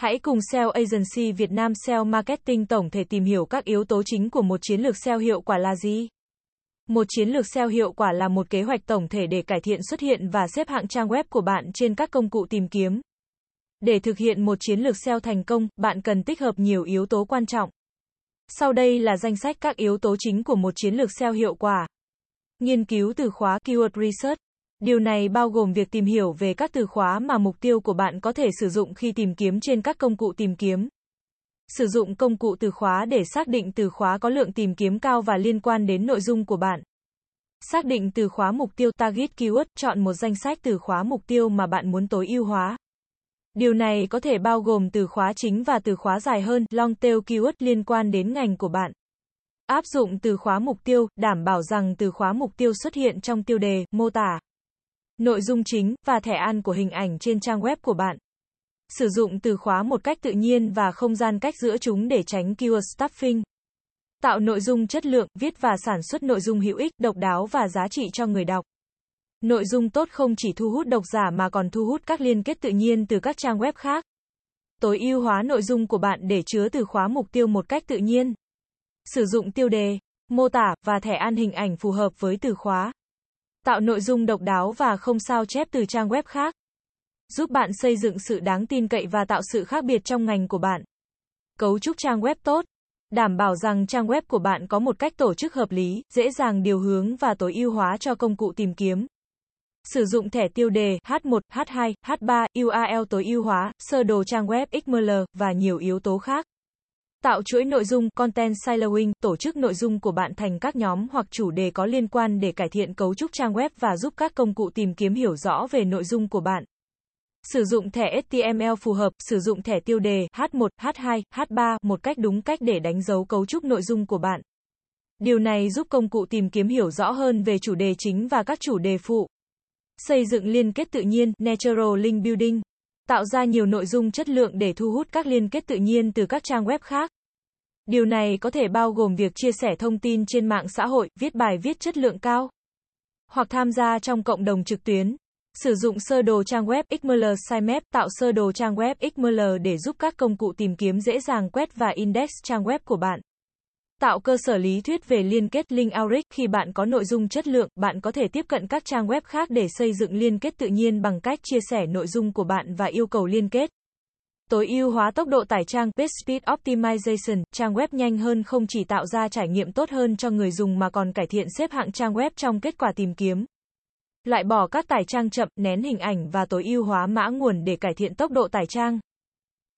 Hãy cùng SEO Agency Việt Nam SEO Marketing tổng thể tìm hiểu các yếu tố chính của một chiến lược SEO hiệu quả là gì. Một chiến lược SEO hiệu quả là một kế hoạch tổng thể để cải thiện xuất hiện và xếp hạng trang web của bạn trên các công cụ tìm kiếm. Để thực hiện một chiến lược SEO thành công, bạn cần tích hợp nhiều yếu tố quan trọng. Sau đây là danh sách các yếu tố chính của một chiến lược SEO hiệu quả. Nghiên cứu từ khóa Keyword Research. Điều này bao gồm việc tìm hiểu về các từ khóa mà mục tiêu của bạn có thể sử dụng khi tìm kiếm trên các công cụ tìm kiếm. Sử dụng công cụ từ khóa để xác định từ khóa có lượng tìm kiếm cao và liên quan đến nội dung của bạn. Xác định từ khóa mục tiêu target keyword, chọn một danh sách từ khóa mục tiêu mà bạn muốn tối ưu hóa. Điều này có thể bao gồm từ khóa chính và từ khóa dài hơn, long tail keyword liên quan đến ngành của bạn. Áp dụng từ khóa mục tiêu, đảm bảo rằng từ khóa mục tiêu xuất hiện trong tiêu đề, mô tả, nội dung chính và thẻ an của hình ảnh trên trang web của bạn. Sử dụng từ khóa một cách tự nhiên và không gian cách giữa chúng để tránh keyword stuffing. Tạo nội dung chất lượng, viết và sản xuất nội dung hữu ích, độc đáo và giá trị cho người đọc. Nội dung tốt không chỉ thu hút độc giả mà còn thu hút các liên kết tự nhiên từ các trang web khác. Tối ưu hóa nội dung của bạn để chứa từ khóa mục tiêu một cách tự nhiên. Sử dụng tiêu đề, mô tả và thẻ an hình ảnh phù hợp với từ khóa. Tạo nội dung độc đáo và không sao chép từ trang web khác. Giúp bạn xây dựng sự đáng tin cậy và tạo sự khác biệt trong ngành của bạn. Cấu trúc trang web tốt. Đảm bảo rằng trang web của bạn có một cách tổ chức hợp lý, dễ dàng điều hướng và tối ưu hóa cho công cụ tìm kiếm. Sử dụng thẻ tiêu đề H1, H2, H3, URL tối ưu hóa, sơ đồ trang web XML và nhiều yếu tố khác. Tạo chuỗi nội dung, content siloing, tổ chức nội dung của bạn thành các nhóm hoặc chủ đề có liên quan để cải thiện cấu trúc trang web và giúp các công cụ tìm kiếm hiểu rõ về nội dung của bạn. Sử dụng thẻ HTML phù hợp, sử dụng thẻ tiêu đề H1, H2, H3 một cách đúng cách để đánh dấu cấu trúc nội dung của bạn. Điều này giúp công cụ tìm kiếm hiểu rõ hơn về chủ đề chính và các chủ đề phụ. Xây dựng liên kết tự nhiên, Natural Link Building. Tạo ra nhiều nội dung chất lượng để thu hút các liên kết tự nhiên từ các trang web khác. Điều này có thể bao gồm việc chia sẻ thông tin trên mạng xã hội, viết bài viết chất lượng cao, hoặc tham gia trong cộng đồng trực tuyến. Sử dụng sơ đồ trang web XML sitemap tạo sơ đồ trang web XML để giúp các công cụ tìm kiếm dễ dàng quét và index trang web của bạn. Tạo cơ sở lý thuyết về liên kết link outreach khi bạn có nội dung chất lượng, bạn có thể tiếp cận các trang web khác để xây dựng liên kết tự nhiên bằng cách chia sẻ nội dung của bạn và yêu cầu liên kết. Tối ưu hóa tốc độ tải trang, Page Speed Optimization, trang web nhanh hơn không chỉ tạo ra trải nghiệm tốt hơn cho người dùng mà còn cải thiện xếp hạng trang web trong kết quả tìm kiếm. Loại bỏ các tải trang chậm, nén hình ảnh và tối ưu hóa mã nguồn để cải thiện tốc độ tải trang.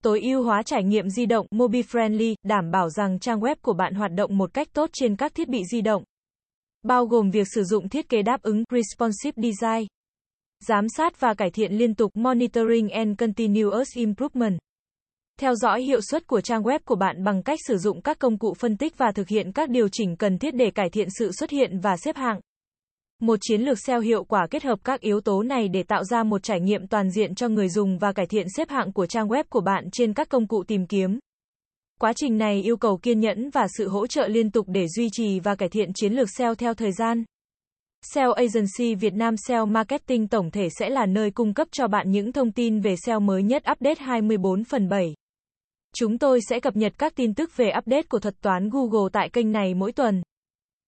Tối ưu hóa trải nghiệm di động, mobile friendly, đảm bảo rằng trang web của bạn hoạt động một cách tốt trên các thiết bị di động. Bao gồm việc sử dụng thiết kế đáp ứng, responsive design. Giám sát và cải thiện liên tục, monitoring and continuous improvement. Theo dõi hiệu suất của trang web của bạn bằng cách sử dụng các công cụ phân tích và thực hiện các điều chỉnh cần thiết để cải thiện sự xuất hiện và xếp hạng. Một chiến lược SEO hiệu quả kết hợp các yếu tố này để tạo ra một trải nghiệm toàn diện cho người dùng và cải thiện xếp hạng của trang web của bạn trên các công cụ tìm kiếm. Quá trình này yêu cầu kiên nhẫn và sự hỗ trợ liên tục để duy trì và cải thiện chiến lược SEO theo thời gian. SEO Agency Việt Nam SEO Marketing tổng thể sẽ là nơi cung cấp cho bạn những thông tin về SEO mới nhất update 24 phần 7. Chúng tôi sẽ cập nhật các tin tức về update của thuật toán Google tại kênh này mỗi tuần.